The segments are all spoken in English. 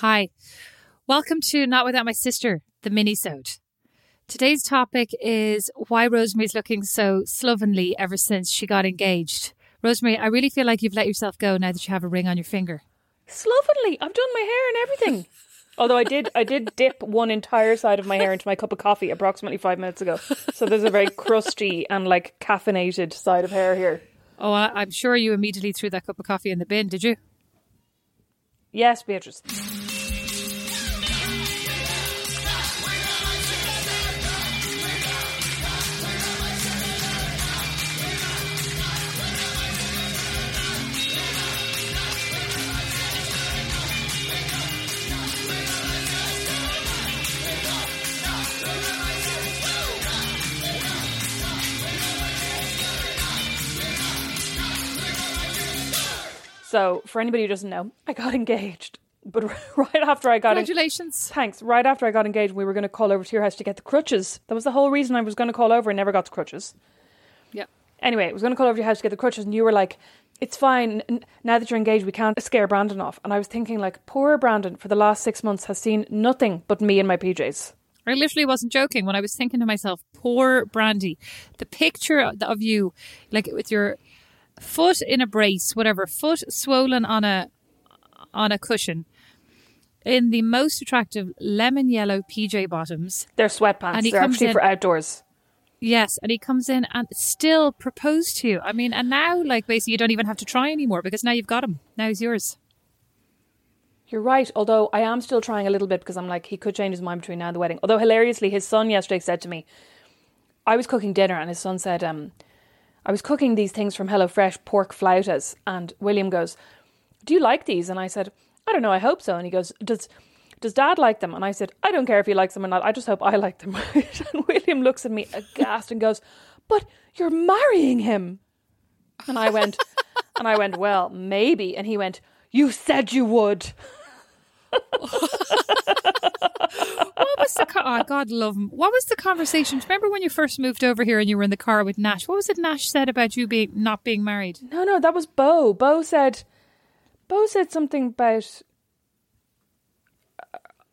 Hi. Welcome to Not Without My Sister, the mini-sode. Today's topic is why Rosemary's looking so slovenly ever since she got engaged. Rosemary, I really feel like you've let yourself go now that you have a ring on your finger. Slovenly. I've done my hair and everything. Although I did, I did dip one entire side of my hair into my cup of coffee approximately five minutes ago. So there's a very crusty and like caffeinated side of hair here. Oh, I'm sure you immediately threw that cup of coffee in the bin, did you? Yes, Beatrice. So, for anybody who doesn't know, I got engaged. But right after I got engaged, Congratulations. thanks. Right after I got engaged, we were going to call over to your house to get the crutches. That was the whole reason I was going to call over and never got the crutches. Yep. Anyway, I was going to call over to your house to get the crutches, and you were like, "It's fine. Now that you're engaged, we can't scare Brandon off." And I was thinking, like, poor Brandon for the last six months has seen nothing but me in my PJs. I literally wasn't joking when I was thinking to myself, poor Brandy. The picture of you, like with your foot in a brace, whatever, foot swollen on a on a cushion, in the most attractive lemon yellow PJ bottoms. They're sweatpants. And he They're comes actually in- for outdoors. Yes, and he comes in and still proposed to you. I mean, and now, like, basically, you don't even have to try anymore because now you've got him. Now he's yours. You're right. Although I am still trying a little bit because I'm like he could change his mind between now and the wedding. Although hilariously, his son yesterday said to me, I was cooking dinner and his son said, um, I was cooking these things from HelloFresh, pork flautas, and William goes, "Do you like these?" And I said, "I don't know. I hope so." And he goes, "Does does Dad like them?" And I said, "I don't care if he likes them or not. I just hope I like them." and William looks at me aghast and goes, "But you're marrying him." And I went, and I went, "Well, maybe." And he went, "You said you would." Was the co- oh God love him? What was the conversation? Remember when you first moved over here and you were in the car with Nash? What was it Nash said about you being not being married? No, no, that was Bo. Bo said, Bo said something about,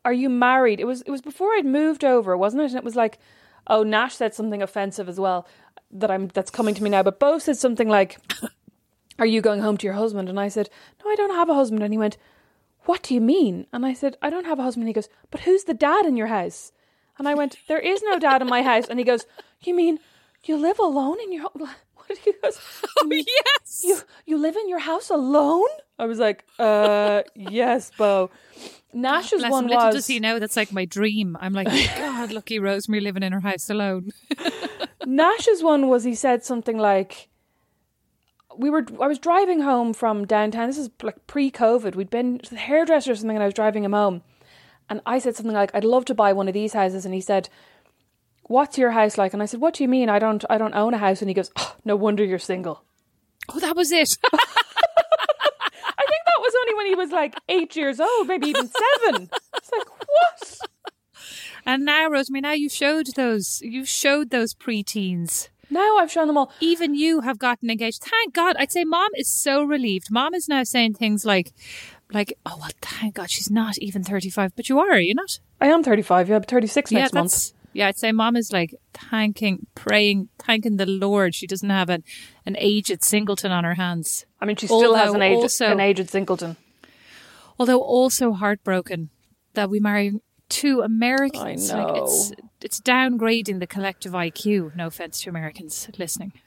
"Are you married?" It was it was before I'd moved over, wasn't it? And it was like, oh, Nash said something offensive as well that I'm that's coming to me now. But Bo said something like, "Are you going home to your husband?" And I said, "No, I don't have a husband." And he went, "What do you mean?" And I said, "I don't have a husband." And he goes, "But who's the dad in your house?" And I went, "There is no dad in my house." And he goes, "You mean you live alone in your?" What he goes? "You mean yes. you you live in your house alone? I was like, uh, yes, Bo. Nash's Bless one him. Little was does he know that's like my dream. I'm like, God, lucky Rosemary living in her house alone. Nash's one was he said something like we were I was driving home from downtown. This is like pre-COVID. We'd been to the hairdresser or something, and I was driving him home. And I said something like, "I'd love to buy one of these houses," and he said. What's your house like? And I said, "What do you mean? I don't, I don't own a house." And he goes, oh, "No wonder you're single." Oh, that was it. I think that was only when he was like eight years old, maybe even seven. It's like what? and now, Rosemary, now you showed those. You showed those preteens. Now I've shown them all. Even you have gotten engaged. Thank God. I'd say mom is so relieved. Mom is now saying things like, like, oh well, thank God she's not even thirty-five. But you are, are you not? I am 35, yeah, but 36 yeah, next month. yeah. I'd say mom is like thanking, praying, thanking the Lord she doesn't have an an aged singleton on her hands. I mean, she still has an, age, also- an aged singleton. Although also heartbroken that we marry two Americans. I Like it's. It's downgrading the collective IQ. No offense to Americans listening.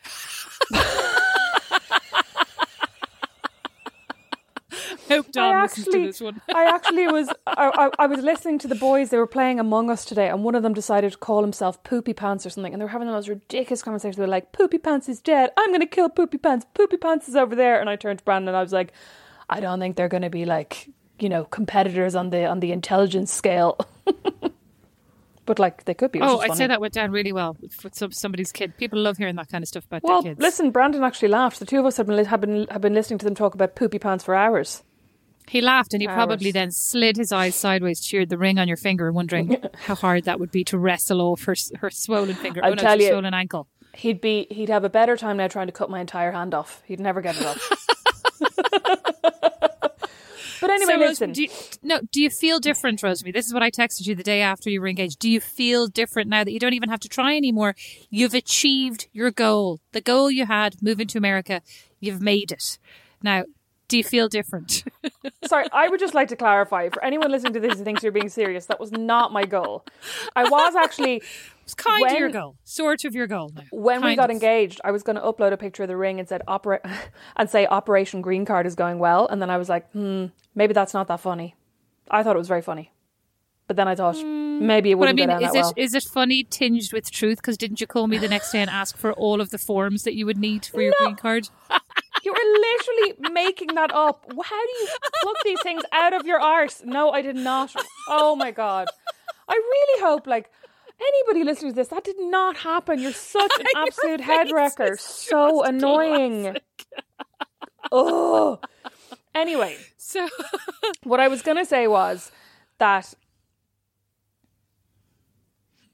Hope Don I actually, this one. I actually was, I, I, I was listening to the boys. They were playing Among Us today, and one of them decided to call himself Poopy Pants or something. And they were having the most ridiculous conversation. They were like, "Poopy Pants is dead. I'm going to kill Poopy Pants. Poopy Pants is over there." And I turned to Brandon, and I was like, "I don't think they're going to be like, you know, competitors on the on the intelligence scale." but like, they could be. Oh, I'd funny. say that went down really well with somebody's kid. People love hearing that kind of stuff about Well, their kids. listen, Brandon actually laughed. The two of us have been li- have been have been listening to them talk about poopy pants for hours. He laughed and he probably then slid his eyes sideways, cheered the ring on your finger, wondering how hard that would be to wrestle off her, her swollen finger. I'll oh, no, tell you- swollen ankle. He'd be he'd have a better time now trying to cut my entire hand off. He'd never get it off. anyway, So, listen. do you, no, do you feel different, Rosemary? This is what I texted you the day after you were engaged. Do you feel different now that you don't even have to try anymore? You've achieved your goal. The goal you had, moving to America, you've made it. Now, do you feel different? Sorry, I would just like to clarify for anyone listening to this who thinks you're being serious. That was not my goal. I was actually It's kind of your goal, sort of your goal when we got of. engaged, I was going to upload a picture of the ring and said opera and say Operation Green Card is going well, and then I was like, hmm, maybe that's not that funny. I thought it was very funny, but then I thought maybe it Hmm. But I wouldn't mean, is it well. is it funny tinged with truth? Because didn't you call me the next day and ask for all of the forms that you would need for your green card? You were literally making that up. How do you pluck these things out of your arse? No, I did not. Oh my god. I really hope like anybody listening to this, that did not happen. You're such an absolute head wrecker. So annoying. oh. Anyway, So what I was going to say was that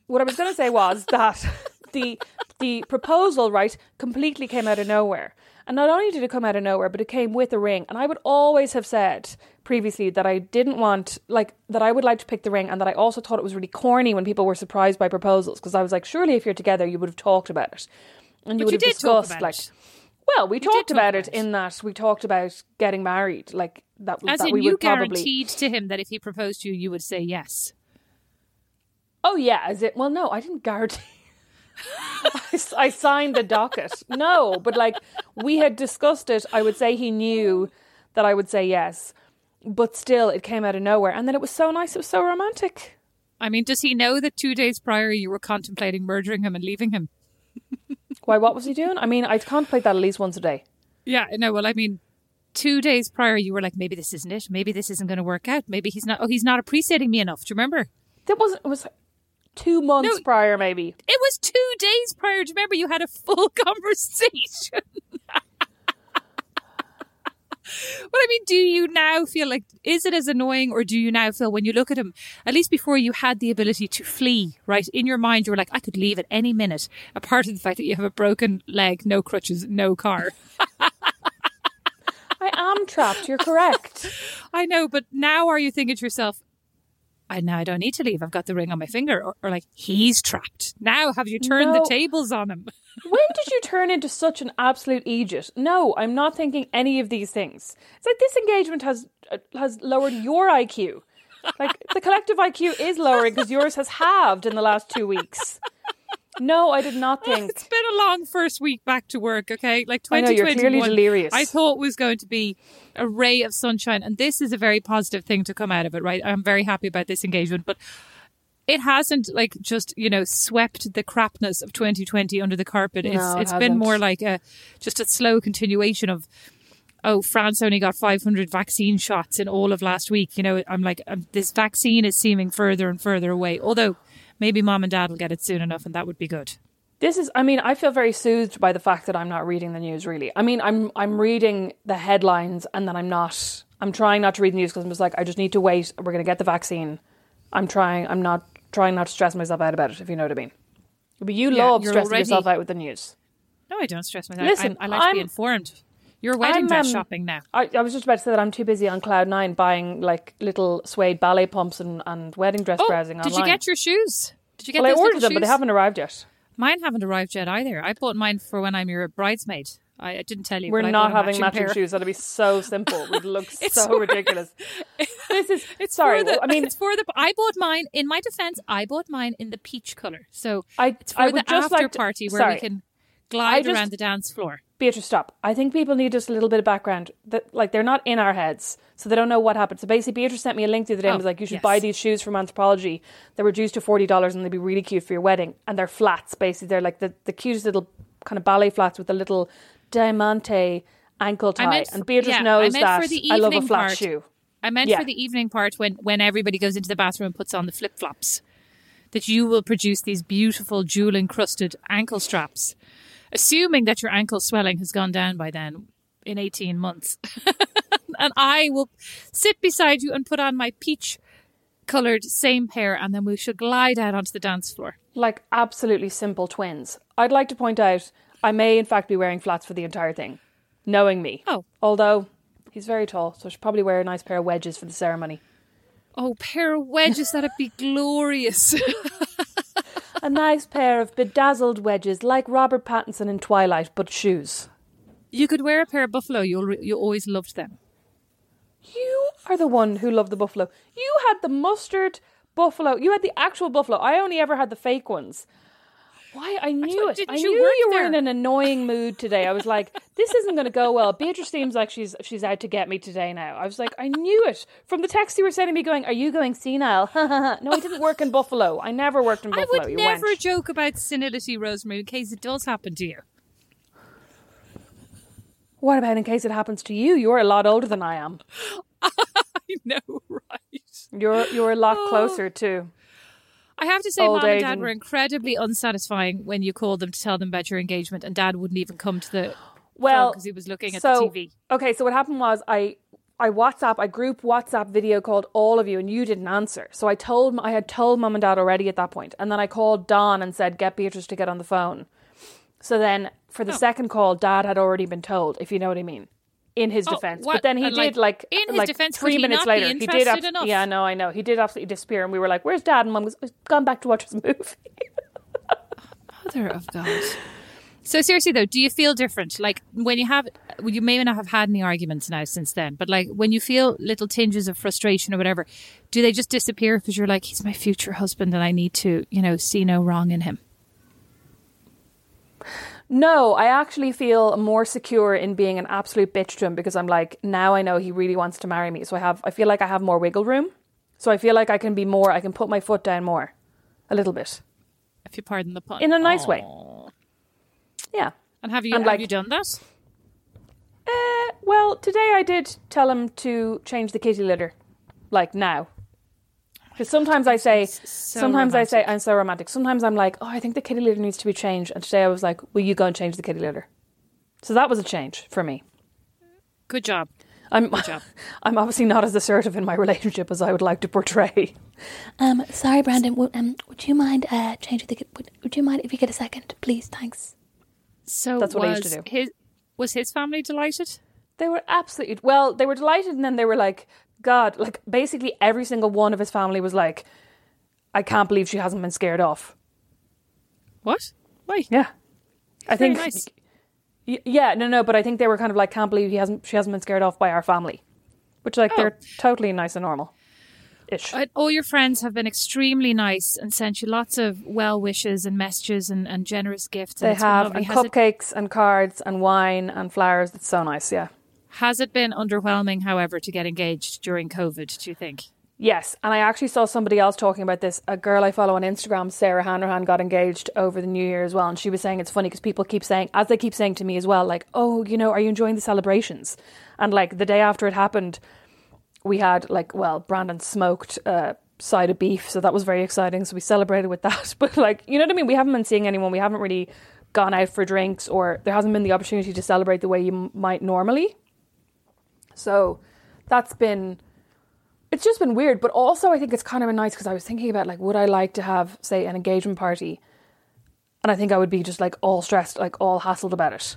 what I was going to say was that the the proposal right completely came out of nowhere. And not only did it come out of nowhere, but it came with a ring. And I would always have said previously that I didn't want, like, that I would like to pick the ring, and that I also thought it was really corny when people were surprised by proposals. Because I was like, surely if you're together, you would have talked about it. And you But would you have discussed, like, it. well, we did talked talk about about it it. in that we talked about getting married. Like, that, as that in, we you would probably. guaranteed to him that if he proposed to you, you would say yes. Oh yeah, as it well no, I didn't guarantee. I, I signed the docket. No, but like we had discussed it. I would say he knew that I would say yes, but still, it came out of nowhere. And then it was so nice. It was so romantic. I mean, does he know that two days prior you were contemplating murdering him and leaving him? Why? What was he doing? I mean, I contemplate that at least once a day. Yeah, no. Well, I mean, two days prior you were like, maybe this isn't it. Maybe this isn't going to work out. Maybe he's not. Oh, he's not appreciating me enough. Do you remember? That wasn't. It was two months No. prior, maybe. It was two days prior. Do you remember you had a full conversation? But I mean, do you now feel like is it as annoying, or do you now feel when you look at him, at least before you had the ability to flee, right? In your mind, you were like, I could leave at any minute. Apart from the fact that you have a broken leg, no crutches, no car. I am trapped. You're correct. I know, but now are you thinking to yourself, I now I don't need to leave. I've got the ring on my finger, or, or like he's trapped. Now have you turned No. the tables on him? when did you turn into such an absolute idiot? No, I'm not thinking any of these things. It's like this engagement has uh, has lowered your IQ. Like the collective IQ is lowering because yours has halved in the last two weeks. No, I did not think. It's been a long first week back to work, okay? Like I 2021. delirious. I thought was going to be a ray of sunshine, and this is a very positive thing to come out of it, right? I'm very happy about this engagement, but it hasn't like just you know swept the crapness of 2020 under the carpet. It's No, it it's been more like a just a slow continuation of. Oh, France only got 500 vaccine shots in all of last week. You know, I'm like, um, this vaccine is seeming further and further away. Although maybe mom and dad will get it soon enough, and that would be good. This is I mean, I feel very soothed by the fact that I'm not reading the news really. I mean, I'm I'm reading the headlines and then I'm not I'm trying not to read the news because I'm just like I just need to wait. We're going to get the vaccine. I'm trying I'm not trying not to stress myself out about it if you know what I mean. But you Yeah, love stressing already- yourself out with the news. No, I don't stress myself. Listen, I'm, I like to I'm- be informed. You're wedding dress um, shopping now. I, I was just about to say that I'm too busy on Cloud Nine buying like little suede ballet pumps and, and wedding dress Oh, browsing did online. you get your shoes? Did you get well, I ordered them, but they haven't arrived yet. Mine haven't arrived yet either. I bought mine for when I'm your bridesmaid. I, I didn't tell you. We're not having matching pair. shoes. That'd be so simple. We'd look It's so for- ridiculous. This is It's sorry. The, I mean, it's for the. I bought mine. In my defense, I bought mine in the peach color. So I it's for I the just after like to- party where sorry. we can glide just- around the dance floor. Beatrice, stop. I think people need just a little bit of background. That like they're not in our heads, so they don't know what happened. So basically, Beatrice sent me a link the other day and Oh, was like, "You should yes. buy these shoes from Anthropologie. They're reduced to forty dollars and they'd be really cute for your wedding. And they're flats, basically. They're like the, the cutest little kind of ballet flats with a little diamante ankle tie. meant and Beatrice yeah, I knows meant that I love a flat part. shoe. I meant Yeah. for the evening part when when everybody goes into the bathroom and puts on the flip flops. That you will produce these beautiful jewel encrusted ankle straps, assuming that your ankle swelling has gone down by then in eighteen months. and I will sit beside you and put on my peach coloured same pair, and then we shall glide out onto the dance floor. Like absolutely simple twins. I'd like to point out I may in fact be wearing flats for the entire thing, knowing me. Oh. although He's very tall, so I should probably wear a nice pair of wedges for the ceremony. Oh, pair of wedges, that'd be glorious. A nice pair of bedazzled wedges, like Robert Pattinson in Twilight, but shoes. you could wear a pair of buffalo. You'll you always loved them. You are the one who loved the buffalo. You had the mustard buffalo. You had the actual buffalo. I only ever had the fake ones. Why? I knew thought- it. I you knew you were in an annoying mood today. I was like, this isn't going to go well. Beatrice seems like she's she's out to get me today now. I was like, I knew it. From the text you were sending me going, are you going senile? no, I didn't work in Buffalo. I never worked in Buffalo. I would you never wench. joke about senility, Rosemary, in case it does happen to you. What about in case it happens to you? You're a lot older than I am. I know, right? You're you're a lot Oh. closer too. I have to say, Old mom and dad and- were incredibly unsatisfying when you called them to tell them about your engagement, and dad wouldn't even come to the Well, because he was looking at so, the TV. Okay, so what happened was I I WhatsApp, I group WhatsApp video called all of you, and you didn't answer. So I told I had told mom and dad already at that point, and then I called Don and said, "Get Beatrice to get on the phone." So then for Oh. the second call, Dad had already been told, if you know what I mean. In his Oh, defense, what- but then he and, did like, like in his defense, three minutes later, he did. interested abs- enough? Yeah, no, I know he did absolutely disappear, and we were like, "Where's Dad?" And Mum was gone back to watch his movie. Mother of God. So seriously though, do you feel different? Like when you have, you may not have had any arguments now since then, but like when you feel little tinges of frustration or whatever, do they just disappear because you're like, he's my future husband and I need to, you know, see no wrong in him? No, I actually feel more secure in being an absolute bitch to him because I'm like, now I know he really wants to marry me. So I have, I feel like I have more wiggle room. So I feel like I can be more, I can put my foot down more, a little bit, If you pardon the pun. in a nice way. Yeah. And have you And, have like- you done that? Uh, well, today I did tell him to change the kitty litter, like now. Because sometimes I say, so sometimes I say, I'm so romantic. Sometimes I'm like, oh, I think the kitty litter needs to be changed. And today I was like, will you go and change the kitty litter? So that was a change for me. Good job. I'm job. I'm obviously not as assertive in my relationship as I would like to portray. Um, sorry, Brandon. Would, um, would you mind uh changing the? Would, would you mind if you get a second, please? Thanks. So That's what I used to do. His, was his family delighted? They were absolutely well. They were delighted, and then they were like, "God!" Like basically every single one of his family was like, "I can't believe she hasn't been scared off." What? Why? Yeah, I Very think. nice. Y- Yeah, no, no, but I think they were kind of like, "Can't believe he hasn't. She hasn't been scared off by our family," which like Oh. they're totally nice and normal. Ish. All your friends have been extremely nice and sent you lots of well wishes and messages and, and generous gifts. and They have and Has it, cupcakes and cards and wine and flowers. It's so nice. Yeah. Has it been underwhelming, however, to get engaged during COVID? Do you think? Yes, and I actually saw somebody else talking about this. A girl I follow on Instagram, Sarah Hanrahan, got engaged over the New Year as well, and she was saying it's funny because people keep saying, as they keep saying to me as well, like, "Oh, you know, are you enjoying the celebrations?" And like the day after it happened, we had like, well, Brandon smoked uh, side of beef, so that was very exciting. So we celebrated with that. But like, you know what I mean? We haven't been seeing anyone. We haven't really gone out for drinks, or there hasn't been the opportunity to celebrate the way you m- might normally. So that's been it's just been weird, but also I think it's kind of nice because I was thinking about like, would I like to have, say, an engagement party? And I think I would be just like all stressed, like all hassled about it.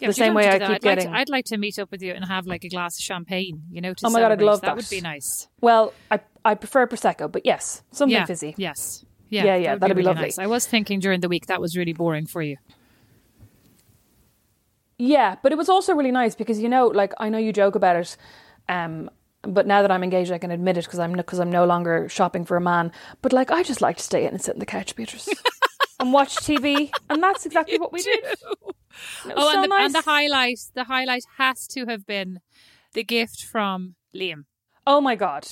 Yeah, The same way I keep I'd like to- getting- I'd like to meet up with you and have like a glass of champagne, you know, to Oh my God, I'd love that. that. would be nice. Well, I I prefer prosecco, but yes, something yeah. fizzy. Yes. Yeah, Yeah, yeah, would that'd be really lovely. nice. I was thinking during the week that was really boring for you. Yeah, but it was also really nice because you know, like I know you joke about it, um, but now that I'm engaged, I can admit it because I'm because I'm no longer shopping for a man. But like, I just like to stay in and sit on the couch, Beatrice, and watch TV, and that's exactly what we did. And Oh, so and, the, nice. and the highlight, the highlight has to have been the gift from Liam. Oh my god.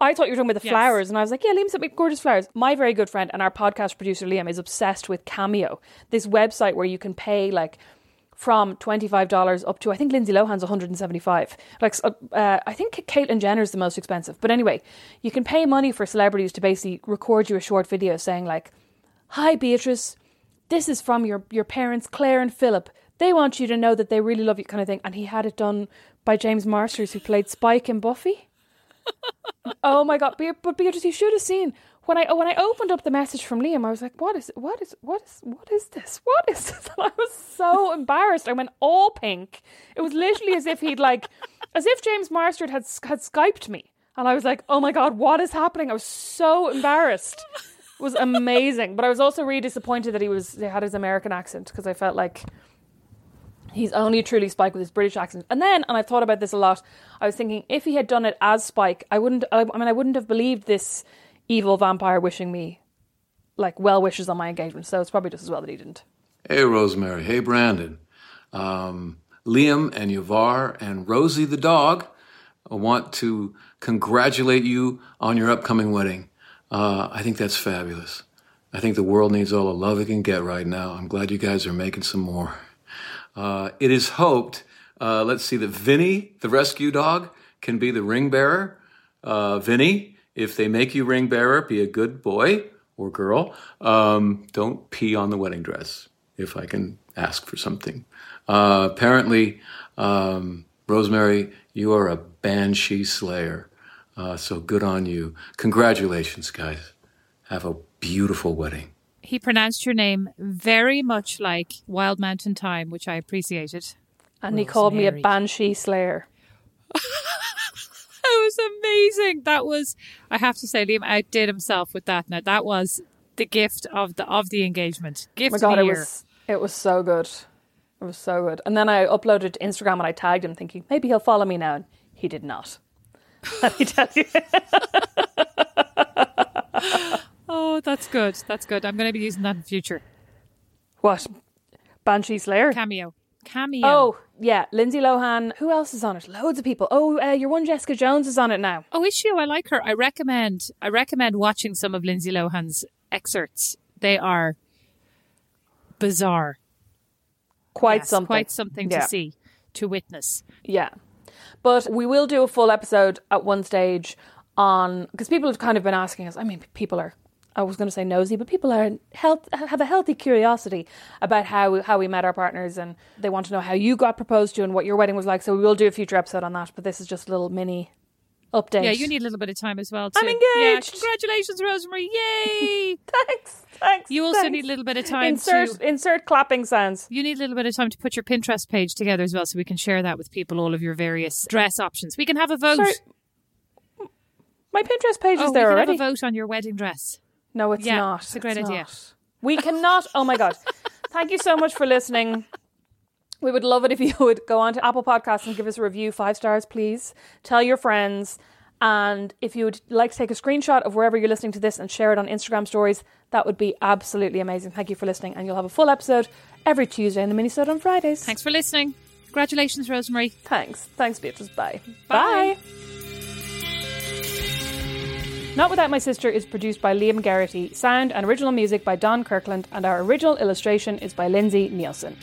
I thought you were talking about the Yes. flowers, and I was like, yeah, Liam sent me gorgeous flowers. My very good friend and our podcast producer, Liam, is obsessed with Cameo, this website where you can pay like from $25 up to, I think Lindsay Lohan's 175 Like, uh, I think Caitlyn Jenner is the most expensive. But anyway, you can pay money for celebrities to basically record you a short video saying, like, Hi, Beatrice. This is from your, your parents, Claire and Philip. They want you to know that they really love you, kind of thing. And he had it done by James Marsters, who played Spike in Buffy. oh my god! But Beatrice, you should have seen when I when I opened up the message from Liam. I was like, "What is what is what is what is this? What is this?" And I was so embarrassed. I went all pink. It was literally as if he'd like, as if James Marsters had had skyped me, and I was like, "Oh my god, what is happening?" I was so embarrassed. It was amazing, but I was also really disappointed that he was he had his American accent because I felt like he's only truly Spike with his British accent. And then, and I've thought about this a lot. I was thinking if he had done it as Spike, I wouldn't. I, I mean, I wouldn't have believed this evil vampire wishing me like well wishes on my engagement. So it's probably just as well that he didn't. Hey, Rosemary. Hey, Brandon. Um, Liam and Yavar and Rosie the dog want to congratulate you on your upcoming wedding. Uh, I think that's fabulous. I think the world needs all the love it can get right now. I'm glad you guys are making some more. Uh, it is hoped, uh, let's see, that Vinny, the rescue dog, can be the ring bearer. Uh, Vinny, if they make you ring bearer, be a good boy or girl. Um, don't pee on the wedding dress, if I can ask for something. Uh, apparently, um, Rosemary, you are a banshee slayer. Uh, so good on you. Congratulations, guys. Have a beautiful wedding. He pronounced your name very much like Wild Mountain Thyme, which I appreciated. And he called me a banshee slayer. That was amazing. That was, I have to say, Liam outdid himself with that. Now that was the gift of the of the engagement. Gift Oh my of god, the it year. was it was so good. It was so good. And then I uploaded to Instagram and I tagged him, thinking maybe he'll follow me now. And he did not. Let me tell you. Oh, that's good. That's good. I'm going to be using that in future. what? Banshee Slayer. Cameo. Cameo. Oh yeah, Lindsay Lohan. Who else is on it? Loads of people. Oh, uh, your one Jessica Jones is on it now. Oh, is she? Oh, I like her. I recommend. I recommend watching some of Lindsay Lohan's excerpts. They are bizarre. Quite Yes, something. Quite something Yeah. to see, to witness. Yeah. But we will do a full episode at one stage on because people have kind of been asking us. I mean, people are. I was going to say nosy, but people are health have a healthy curiosity about how how we met our partners, and they want to know how you got proposed to and what your wedding was like. So we will do a future episode on that. But this is just a little mini update. Yeah, you need a little bit of time as well. Too. I'm engaged. Yeah, congratulations, Rosemary! Yay! thanks, thanks. You also thanks. need a little bit of time Insert to. insert clapping sounds. You need a little bit of time to put your Pinterest page together as well, so we can share that with people. All of your various dress options. We can have a vote. Sorry, My Pinterest page oh, is there we can already. have a vote on your wedding dress. No, it's Yeah, not. it's a great idea. not. We cannot. Oh my god! Thank you so much for listening. We would love it if you would go on to Apple Podcasts and give us a review, five stars, please. Tell your friends, and if you would like to take a screenshot of wherever you're listening to this and share it on Instagram stories, that would be absolutely amazing. Thank you for listening, and you'll have a full episode every Tuesday and the minisode on Fridays. Thanks for listening. Congratulations, Rosemary. Thanks. Thanks, Beatrice. Bye. Bye. Bye. Not Without My Sister is produced by Liam Geraghty, sound and original music by Don Kirkland, and our original illustration is by Lindsay Neilson.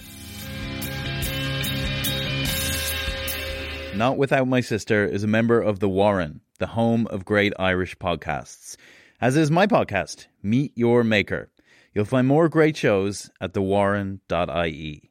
Not Without My Sister is a member of The Warren, the home of great Irish podcasts. As is my podcast, Meet Your Maker. You'll find more great shows at thewarren.ie.